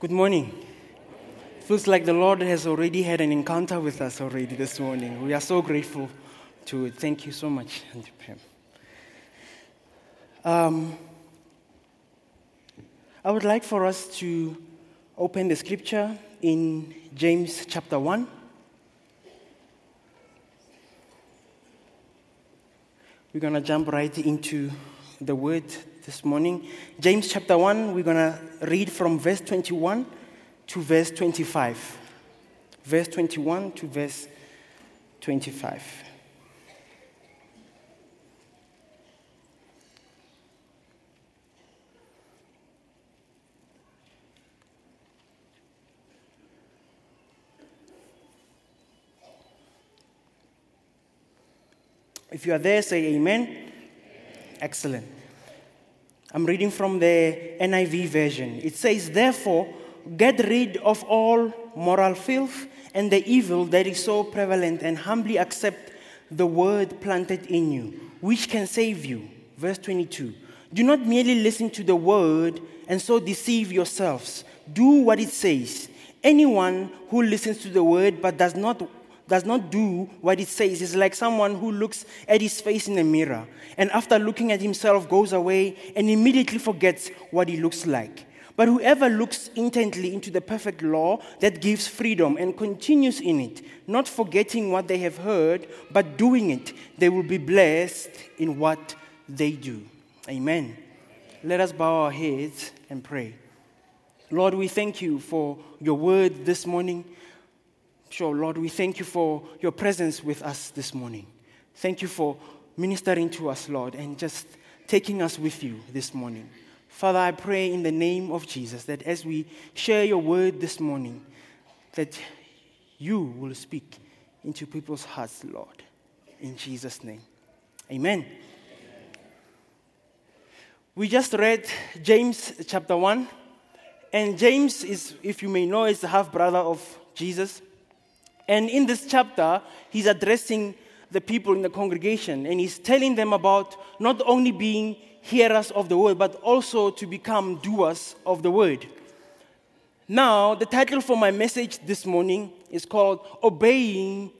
Good morning. Feels like the Lord has already had an encounter with us already this morning. We are so grateful to. Thank you so much, Auntie Pam. Um, I would like for us to open the scripture in James chapter 1. We're going to jump right into the word this morning. James chapter 1, we're going to read from verse 21 to verse 25. Verse 21 to verse 25. If you are there, say amen. Excellent. I'm reading from the NIV version. It says, Therefore, get rid of all moral filth and the evil that is so prevalent, and humbly accept the word planted in you, which can save you. Verse 22. Do not merely listen to the word and so deceive yourselves. Do what it says. Anyone who listens to the word but does not does not do what it says is like someone who looks at his face in a mirror and after looking at himself goes away and immediately forgets what he looks like. But whoever looks intently into the perfect law that gives freedom and continues in it, not forgetting what they have heard, but doing it, they will be blessed in what they do. Amen. Let us bow our heads and pray. Lord, we thank you for your word this morning. Sure, Lord, we thank you for your presence with us this morning. Thank you for ministering to us, Lord, and just taking us with you this morning. Father, I pray in the name of Jesus that as we share your word this morning, that you will speak into people's hearts, Lord. In Jesus' name. Amen. We just read James chapter 1. And James is, if you may know, is the half brother of Jesus. And in this chapter, he's addressing the people in the congregation and he's telling them about not only being hearers of the word, but also to become doers of the word. Now, the title for my message this morning is called Obeying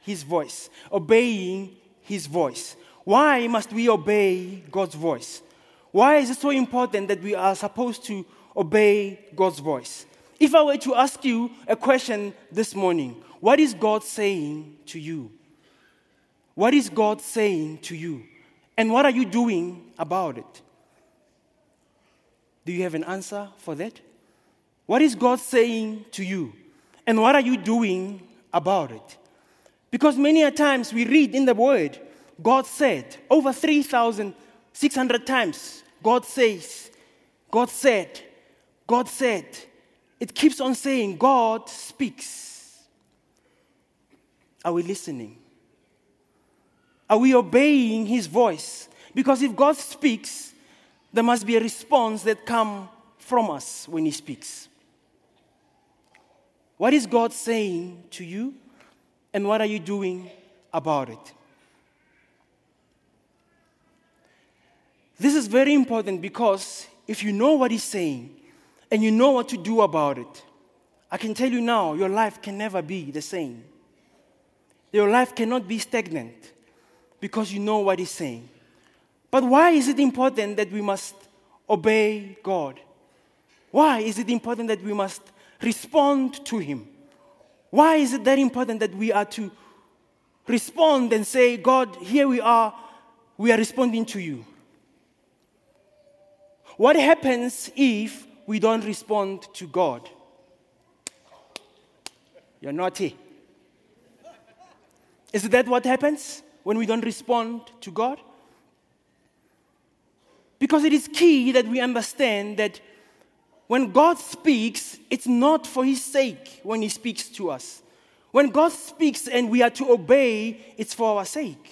His Voice. Obeying His Voice. Why must we obey God's voice? Why is it so important that we are supposed to obey God's voice? If I were to ask you a question this morning, what is God saying to you? What is God saying to you? And what are you doing about it? Do you have an answer for that? What is God saying to you? And what are you doing about it? Because many a times we read in the Word, God said, over 3,600 times, God says, God said, God said. It keeps on saying, God speaks. Are we listening? Are we obeying his voice? Because if God speaks, there must be a response that come from us when he speaks. What is God saying to you? And what are you doing about it? This is very important because if you know what he's saying and you know what to do about it, I can tell you now, your life can never be the same. Your life cannot be stagnant because you know what He's saying. But why is it important that we must obey God? Why is it important that we must respond to Him? Why is it that important that we are to respond and say, God, here we are, we are responding to you? What happens if we don't respond to God? You're naughty. Is that what happens? when we don't respond to God? Because it is key that we understand that when God speaks, it's not for His sake when He speaks to us. When God speaks and we are to obey, it's for our sake.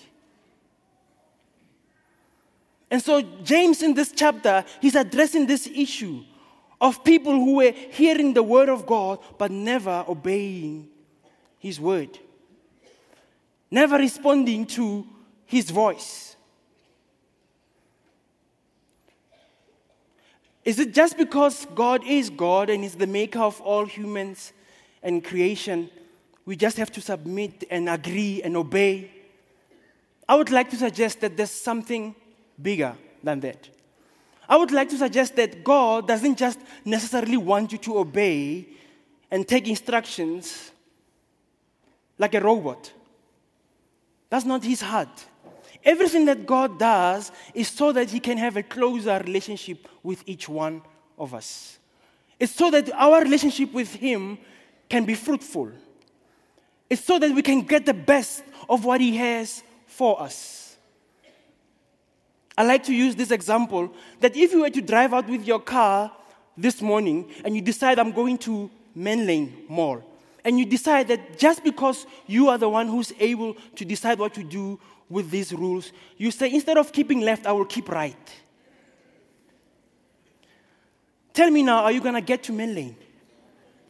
And so, James in this chapter, he's addressing this issue of people who were hearing the word of God but never obeying His word never responding to his voice. Is it just because God is God and is the maker of all humans and creation, we just have to submit and agree and obey? I would like to suggest that there's something bigger than that. I would like to suggest that God doesn't just necessarily want you to obey and take instructions like a robot. That's not his heart. Everything that God does is so that he can have a closer relationship with each one of us. It's so that our relationship with him can be fruitful. It's so that we can get the best of what he has for us. I like to use this example that if you were to drive out with your car this morning and you decide, I'm going to Menlyn Mall, and you decide that just because you are the one who's able to decide what to do with these rules, you say, instead of keeping left, I will keep right. Tell me now, are you going to get to Menlyn?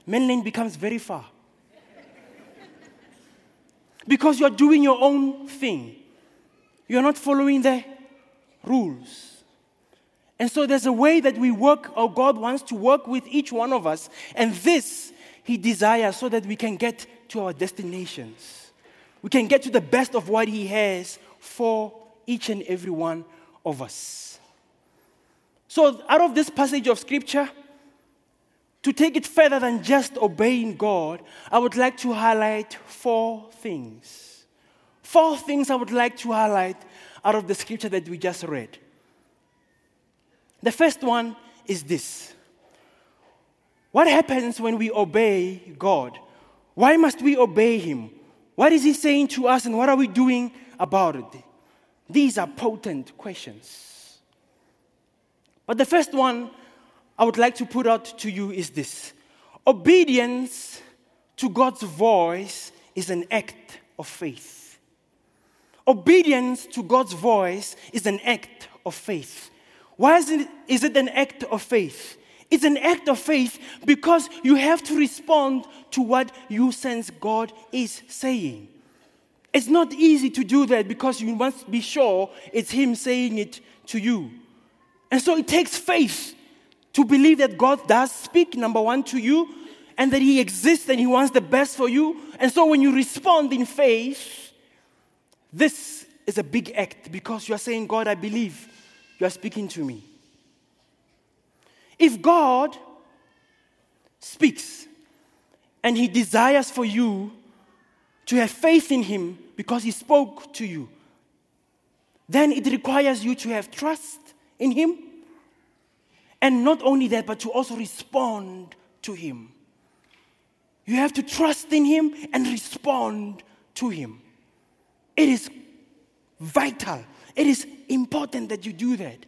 Main Lane becomes very far. Because you're doing your own thing. You're not following the rules. And so there's a way that we work, or God wants to work with each one of us. And this He desires so that we can get to our destinations. We can get to the best of what He has for each and every one of us. So, out of this passage of Scripture, to take it further than just obeying God, I would like to highlight four things. Four things I would like to highlight out of the scripture that we just read. The first one is this What happens when we obey God? Why must we obey Him? What is He saying to us, and what are we doing about it? These are potent questions. But the first one I would like to put out to you is this obedience to God's voice is an act of faith. Obedience to God's voice is an act of faith. Why is it, is it an act of faith? It's an act of faith because you have to respond to what you sense God is saying. It's not easy to do that because you must be sure it's Him saying it to you. And so it takes faith to believe that God does speak, number one, to you, and that He exists and He wants the best for you. And so when you respond in faith, this is a big act because you are saying, God, I believe you are speaking to me. If God speaks and He desires for you to have faith in Him because He spoke to you, then it requires you to have trust in Him and not only that, but to also respond to Him. You have to trust in Him and respond to Him. It is vital, it is important that you do that.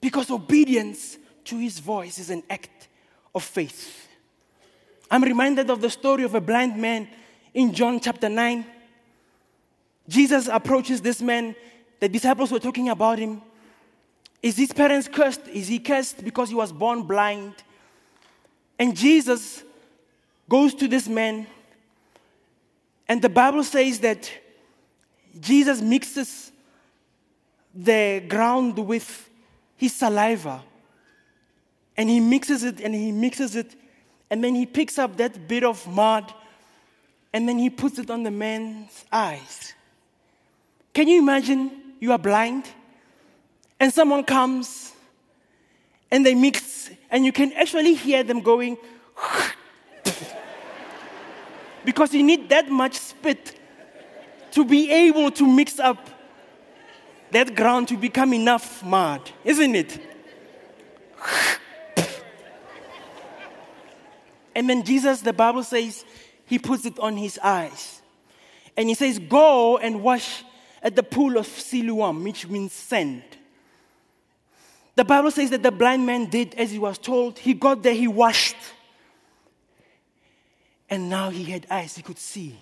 Because obedience to His voice is an act of faith. I'm reminded of the story of a blind man in John chapter 9. Jesus approaches this man. The disciples were talking about him. Is his parents cursed? Is he cursed because he was born blind? And Jesus goes to this man, and the Bible says that Jesus mixes the ground with his saliva, and he mixes it and he mixes it, and then he picks up that bit of mud, and then he puts it on the man's eyes. Can you imagine you are blind? and someone comes and they mix, and you can actually hear them going, because you need that much spit to be able to mix up that ground to become enough mud, isn't it? and then Jesus, the Bible says, he puts it on his eyes. And he says, Go and wash at the pool of Siloam, which means send. The Bible says that the blind man did as he was told. He got there, he washed. And now he had eyes, he could see.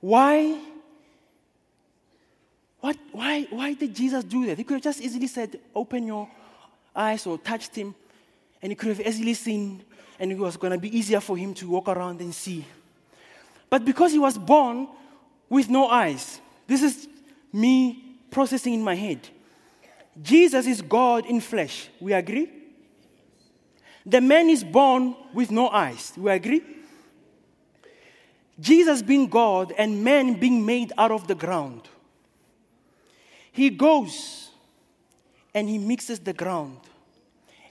Why? What, why, why did Jesus do that? He could have just easily said, Open your eyes or touched him, and he could have easily seen, and it was going to be easier for him to walk around and see. But because he was born with no eyes, this is me processing in my head. Jesus is God in flesh. We agree? The man is born with no eyes. We agree? Jesus being God and man being made out of the ground. He goes and he mixes the ground.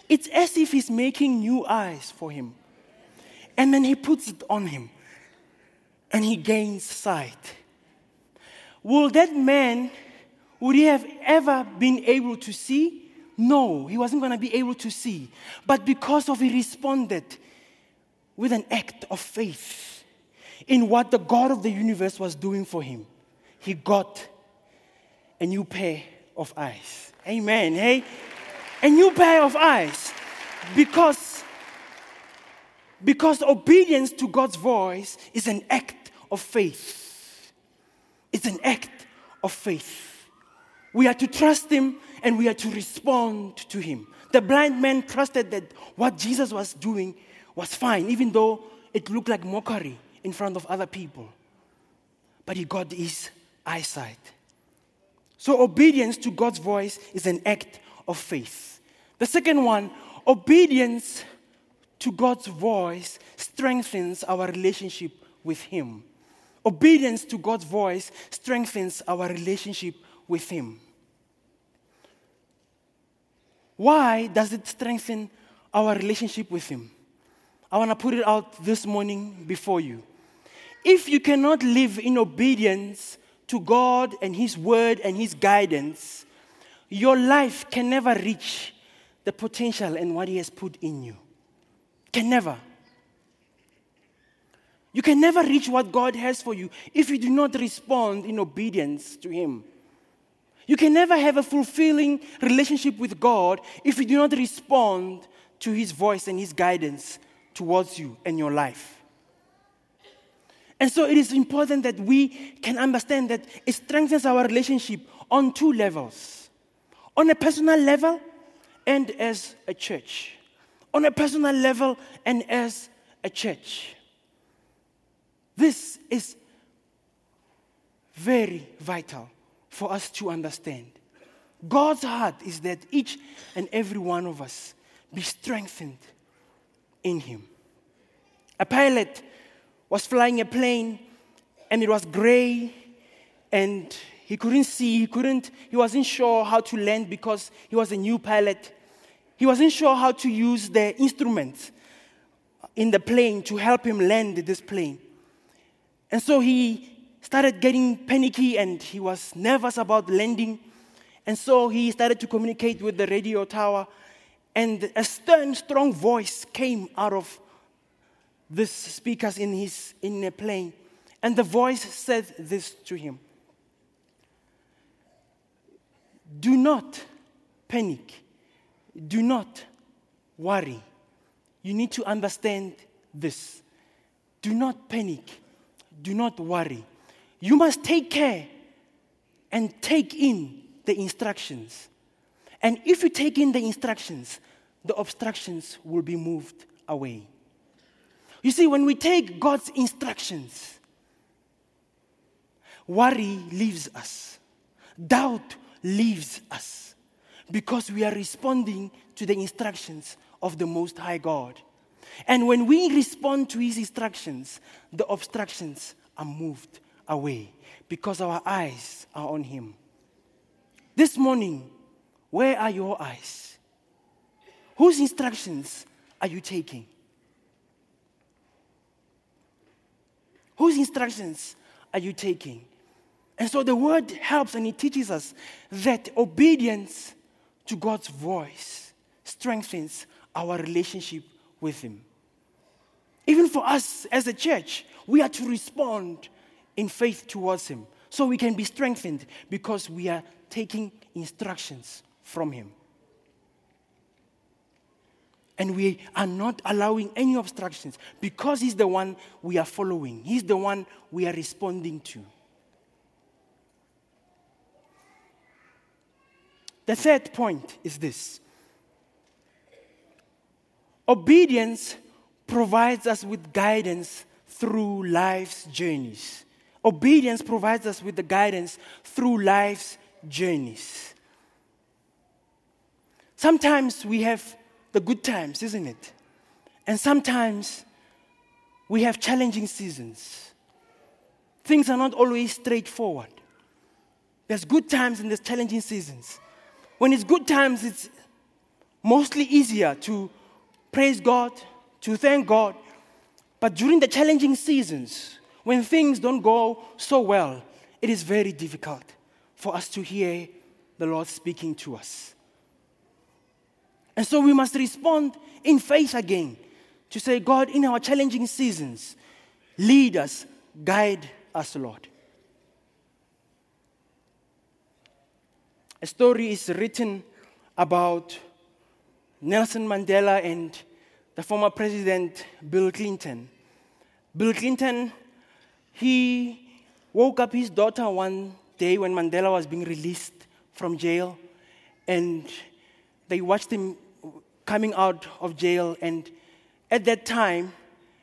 It's as if he's making new eyes for him. And then he puts it on him and he gains sight. Will that man, would he have ever been able to see? No, he wasn't going to be able to see. But because of he responded with an act of faith in what the God of the universe was doing for him, he got a new pair of eyes. Amen. Hey, a new pair of eyes because because obedience to God's voice is an act of faith. It's an act of faith. We are to trust Him and we are to respond to Him. The blind man trusted that what Jesus was doing was fine, even though it looked like mockery in front of other people. But he got his eyesight. So, obedience to God's voice is an act of faith. The second one, obedience to God's voice strengthens our relationship with Him. Obedience to God's voice strengthens our relationship with Him. Why does it strengthen our relationship with Him? I want to put it out this morning before you. If you cannot live in obedience to God and His word and His guidance, your life can never reach the potential and what He has put in you. Can never. You can never reach what God has for you if you do not respond in obedience to Him. You can never have a fulfilling relationship with God if you do not respond to His voice and His guidance towards you and your life. And so it is important that we can understand that it strengthens our relationship on two levels on a personal level and as a church on a personal level and as a church. This is very vital for us to understand. God's heart is that each and every one of us be strengthened in Him. A pilot was flying a plane and it was gray and he couldn't see, he couldn't, he wasn't sure how to land because he was a new pilot. He wasn't sure how to use the instruments in the plane to help him land this plane. And so he started getting panicky and he was nervous about landing. And so he started to communicate with the radio tower. And a stern, strong voice came out of the speakers in his in the plane. And the voice said this to him Do not panic. Do not worry. You need to understand this. Do not panic. Do not worry. You must take care and take in the instructions. And if you take in the instructions, the obstructions will be moved away. You see, when we take God's instructions, worry leaves us, doubt leaves us because we are responding to the instructions of the Most High God. And when we respond to His instructions, the obstructions are moved away because our eyes are on Him. This morning, where are your eyes? Whose instructions are you taking? Whose instructions are you taking? And so the word helps and it teaches us that obedience to God's voice strengthens our relationship with Him. Even for us as a church, we are to respond in faith towards Him so we can be strengthened because we are taking instructions from Him. And we are not allowing any obstructions because He's the one we are following, He's the one we are responding to. The third point is this obedience provides us with guidance through life's journeys. Obedience provides us with the guidance through life's journeys. Sometimes we have the good times, isn't it? And sometimes we have challenging seasons. Things are not always straightforward. There's good times and there's challenging seasons. When it's good times, it's mostly easier to praise God, to thank God. But during the challenging seasons, when things don't go so well, it is very difficult for us to hear the Lord speaking to us. And so we must respond in faith again to say, God, in our challenging seasons, lead us, guide us, Lord. A story is written about Nelson Mandela and the former president Bill Clinton. Bill Clinton, he woke up his daughter one day when Mandela was being released from jail, and they watched him coming out of jail. And at that time,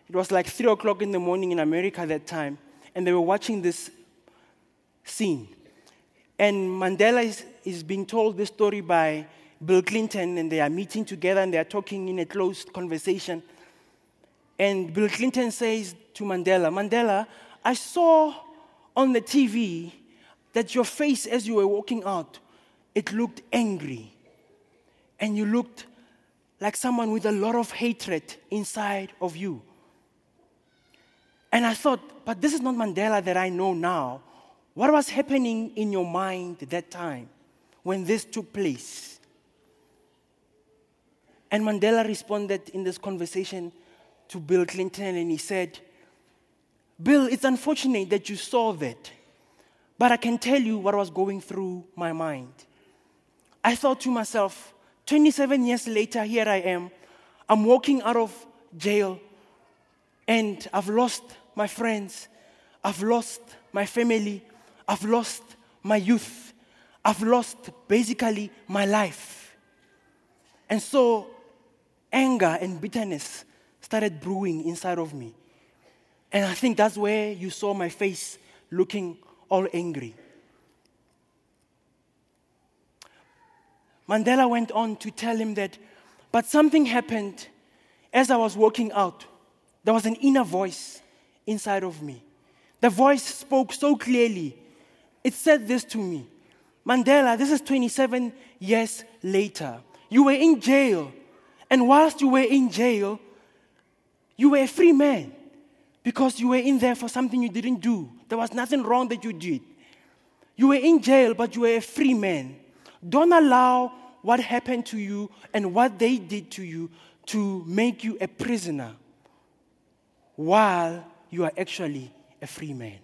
it was like three o'clock in the morning in America at that time, and they were watching this scene. And Mandela is, is being told this story by Bill Clinton, and they are meeting together and they are talking in a closed conversation. And Bill Clinton says to Mandela, Mandela, I saw on the TV that your face as you were walking out, it looked angry. And you looked like someone with a lot of hatred inside of you. And I thought, but this is not Mandela that I know now. What was happening in your mind that time when this took place? And Mandela responded in this conversation to Bill Clinton and he said, Bill, it's unfortunate that you saw that, but I can tell you what was going through my mind. I thought to myself, 27 years later, here I am. I'm walking out of jail and I've lost my friends. I've lost my family. I've lost my youth. I've lost basically my life. And so anger and bitterness started brewing inside of me. And I think that's where you saw my face looking all angry. Mandela went on to tell him that, but something happened as I was walking out. There was an inner voice inside of me. The voice spoke so clearly. It said this to me Mandela, this is 27 years later. You were in jail. And whilst you were in jail, you were a free man because you were in there for something you didn't do. There was nothing wrong that you did. You were in jail, but you were a free man. Don't allow what happened to you and what they did to you to make you a prisoner while you are actually a free man.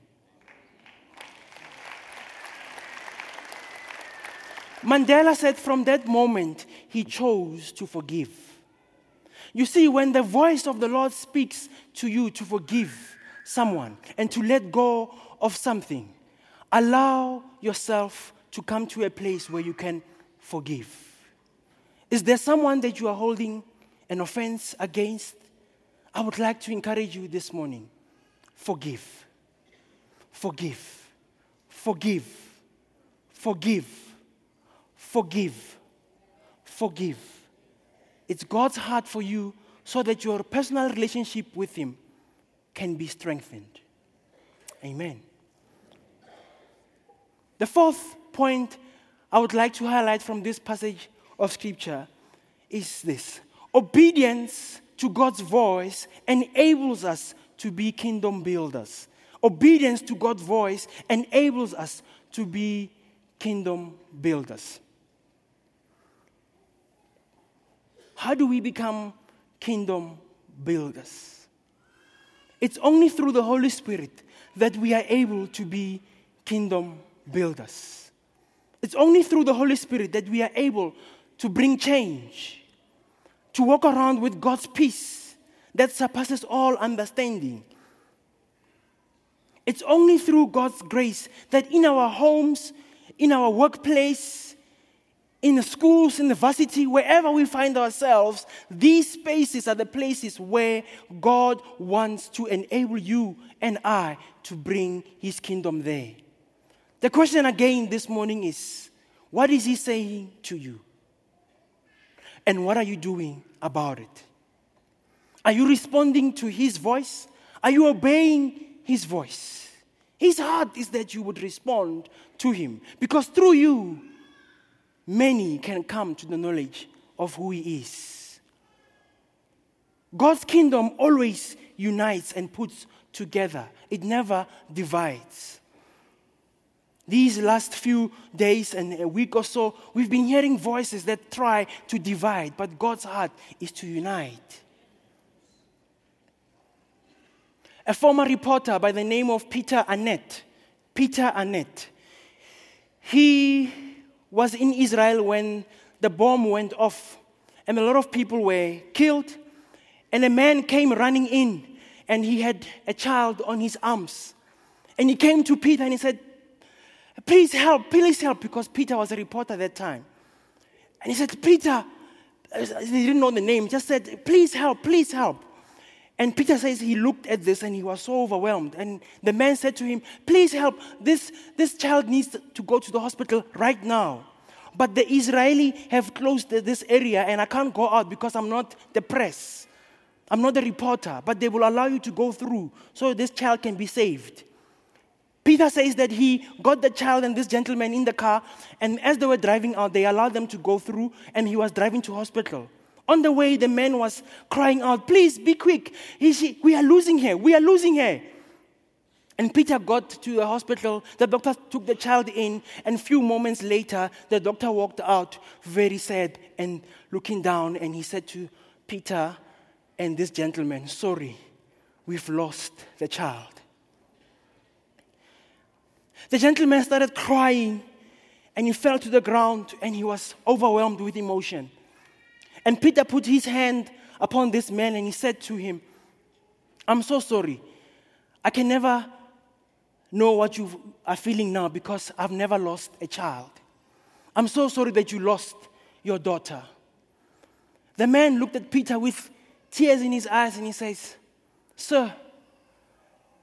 Mandela said from that moment, he chose to forgive. You see, when the voice of the Lord speaks to you to forgive someone and to let go of something, allow yourself to come to a place where you can forgive. Is there someone that you are holding an offense against? I would like to encourage you this morning forgive. Forgive. Forgive. Forgive. Forgive. Forgive. It's God's heart for you so that your personal relationship with Him can be strengthened. Amen. The fourth point I would like to highlight from this passage of Scripture is this obedience to God's voice enables us to be kingdom builders. Obedience to God's voice enables us to be kingdom builders. How do we become kingdom builders? It's only through the Holy Spirit that we are able to be kingdom builders. It's only through the Holy Spirit that we are able to bring change, to walk around with God's peace that surpasses all understanding. It's only through God's grace that in our homes, in our workplace, in the schools, in the varsity, wherever we find ourselves, these spaces are the places where God wants to enable you and I to bring His kingdom there. The question again this morning is what is He saying to you? And what are you doing about it? Are you responding to his voice? Are you obeying his voice? His heart is that you would respond to him because through you, many can come to the knowledge of who he is. God's kingdom always unites and puts together, it never divides. These last few days and a week or so, we've been hearing voices that try to divide, but God's heart is to unite. A former reporter by the name of Peter Arnett, Peter Arnett, he was in Israel when the bomb went off and a lot of people were killed. And a man came running in and he had a child on his arms. And he came to Peter and he said, Please help, please help, because Peter was a reporter at that time. And he said, Peter, he didn't know the name, just said, Please help, please help. And Peter says he looked at this and he was so overwhelmed. And the man said to him, Please help, this, this child needs to go to the hospital right now. But the Israeli have closed this area and I can't go out because I'm not the press. I'm not a reporter, but they will allow you to go through so this child can be saved. Peter says that he got the child and this gentleman in the car, and as they were driving out, they allowed them to go through, and he was driving to hospital. On the way, the man was crying out, Please be quick. He, we are losing her. We are losing her. And Peter got to the hospital. The doctor took the child in, and a few moments later, the doctor walked out very sad and looking down, and he said to Peter and this gentleman, Sorry, we've lost the child. The gentleman started crying and he fell to the ground and he was overwhelmed with emotion. And Peter put his hand upon this man and he said to him, I'm so sorry. I can never know what you are feeling now because I've never lost a child. I'm so sorry that you lost your daughter. The man looked at Peter with tears in his eyes and he says, Sir,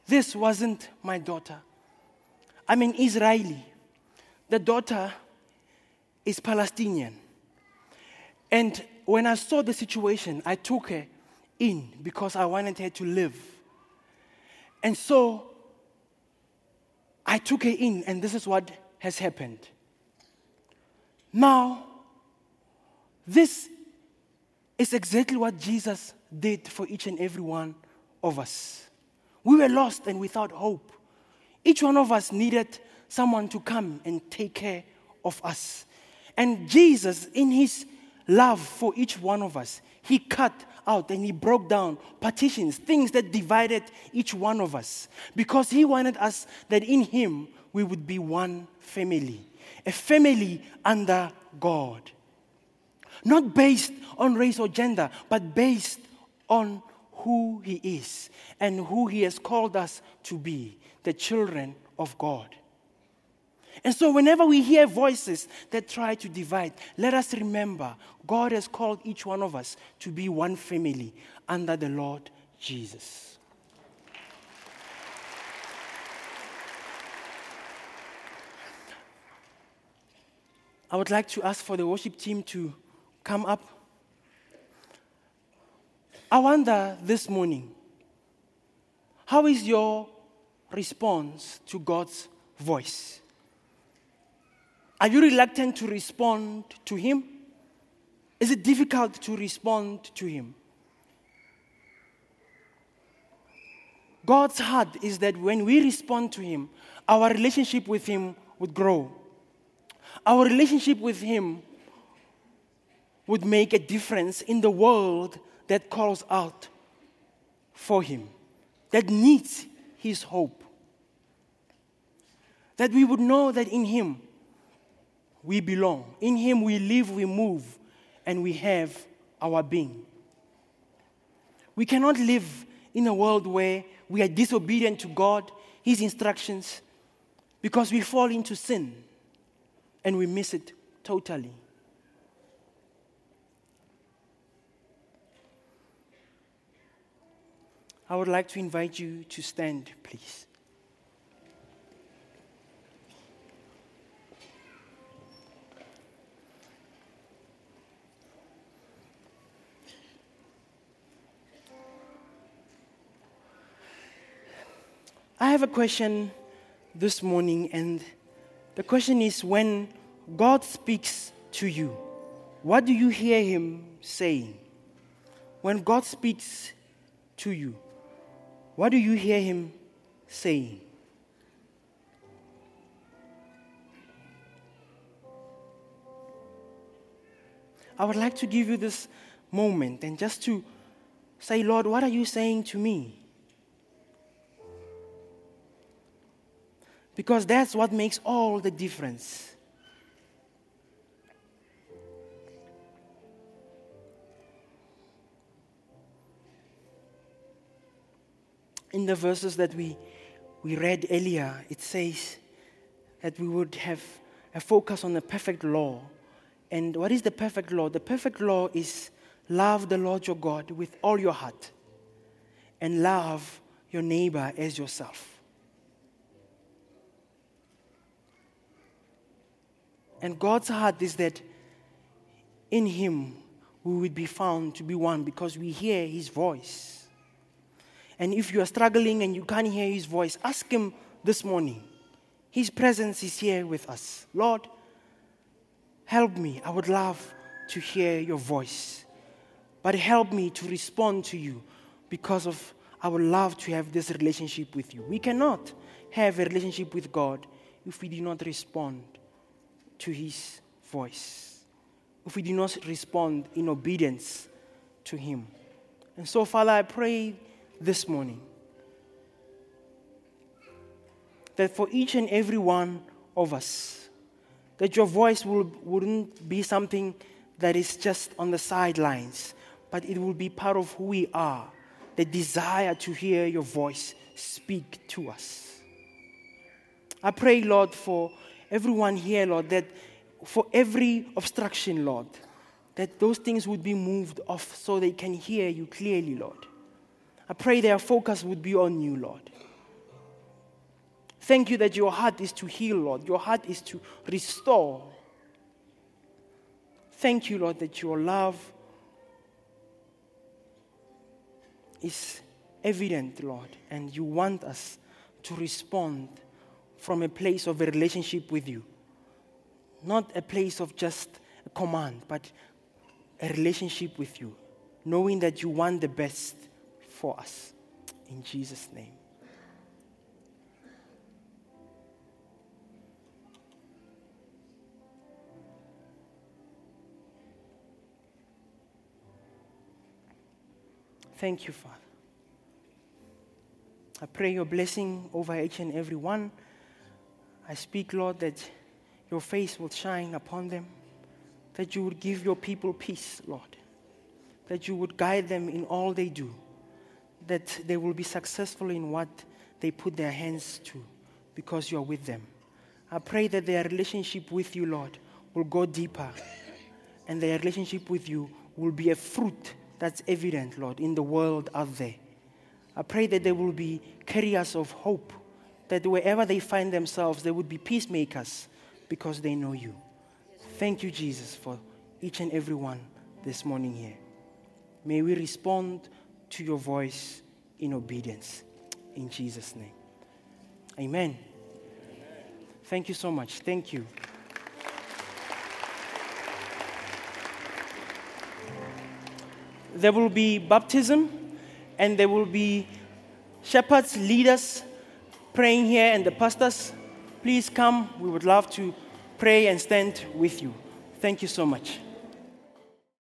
this wasn't my daughter. I'm an Israeli. The daughter is Palestinian. And when I saw the situation, I took her in because I wanted her to live. And so I took her in, and this is what has happened. Now, this is exactly what Jesus did for each and every one of us. We were lost and without hope. Each one of us needed someone to come and take care of us. And Jesus, in his love for each one of us, he cut out and he broke down partitions, things that divided each one of us, because he wanted us that in him we would be one family, a family under God. Not based on race or gender, but based on who he is and who he has called us to be the children of God. And so, whenever we hear voices that try to divide, let us remember God has called each one of us to be one family under the Lord Jesus. I would like to ask for the worship team to come up. I wonder this morning how is your response to God's voice? Are you reluctant to respond to Him? Is it difficult to respond to Him? God's heart is that when we respond to Him, our relationship with Him would grow. Our relationship with Him would make a difference in the world that calls out for Him, that needs His hope that we would know that in Him we belong. In Him we live, we move, and we have our being. We cannot live in a world where we are disobedient to God, His instructions, because we fall into sin and we miss it totally. I would like to invite you to stand, please. I have a question this morning, and the question is when God speaks to you, what do you hear Him saying? When God speaks to you, what do you hear Him saying? I would like to give you this moment and just to say, Lord, what are you saying to me? Because that's what makes all the difference. In the verses that we, we read earlier, it says that we would have a focus on the perfect law and what is the perfect law? The perfect law is love the Lord your God with all your heart and love your neighbor as yourself. And God's heart is that in Him we would be found to be one because we hear His voice. And if you are struggling and you can't hear His voice, ask Him this morning. His presence is here with us. Lord, Help me. I would love to hear your voice. But help me to respond to you because of I would love to have this relationship with you. We cannot have a relationship with God if we do not respond to his voice. If we do not respond in obedience to him. And so, Father, I pray this morning that for each and every one of us, that your voice will, wouldn't be something that is just on the sidelines, but it will be part of who we are. The desire to hear your voice speak to us. I pray, Lord, for everyone here, Lord, that for every obstruction, Lord, that those things would be moved off so they can hear you clearly, Lord. I pray their focus would be on you, Lord. Thank you that your heart is to heal, Lord. Your heart is to restore. Thank you, Lord, that your love is evident, Lord, and you want us to respond from a place of a relationship with you. Not a place of just a command, but a relationship with you, knowing that you want the best for us. In Jesus' name. Thank you, Father. I pray your blessing over each and every one. I speak, Lord, that your face will shine upon them, that you would give your people peace, Lord, that you would guide them in all they do, that they will be successful in what they put their hands to because you are with them. I pray that their relationship with you, Lord, will go deeper and their relationship with you will be a fruit that's evident, Lord, in the world out there. I pray that they will be carriers of hope, that wherever they find themselves, they would be peacemakers because they know you. Thank you, Jesus, for each and every one this morning here. May we respond to your voice in obedience. In Jesus' name. Amen. Amen. Thank you so much. Thank you. there will be baptism and there will be shepherds, leaders praying here, and the pastors. Please come. We would love to pray and stand with you. Thank you so much.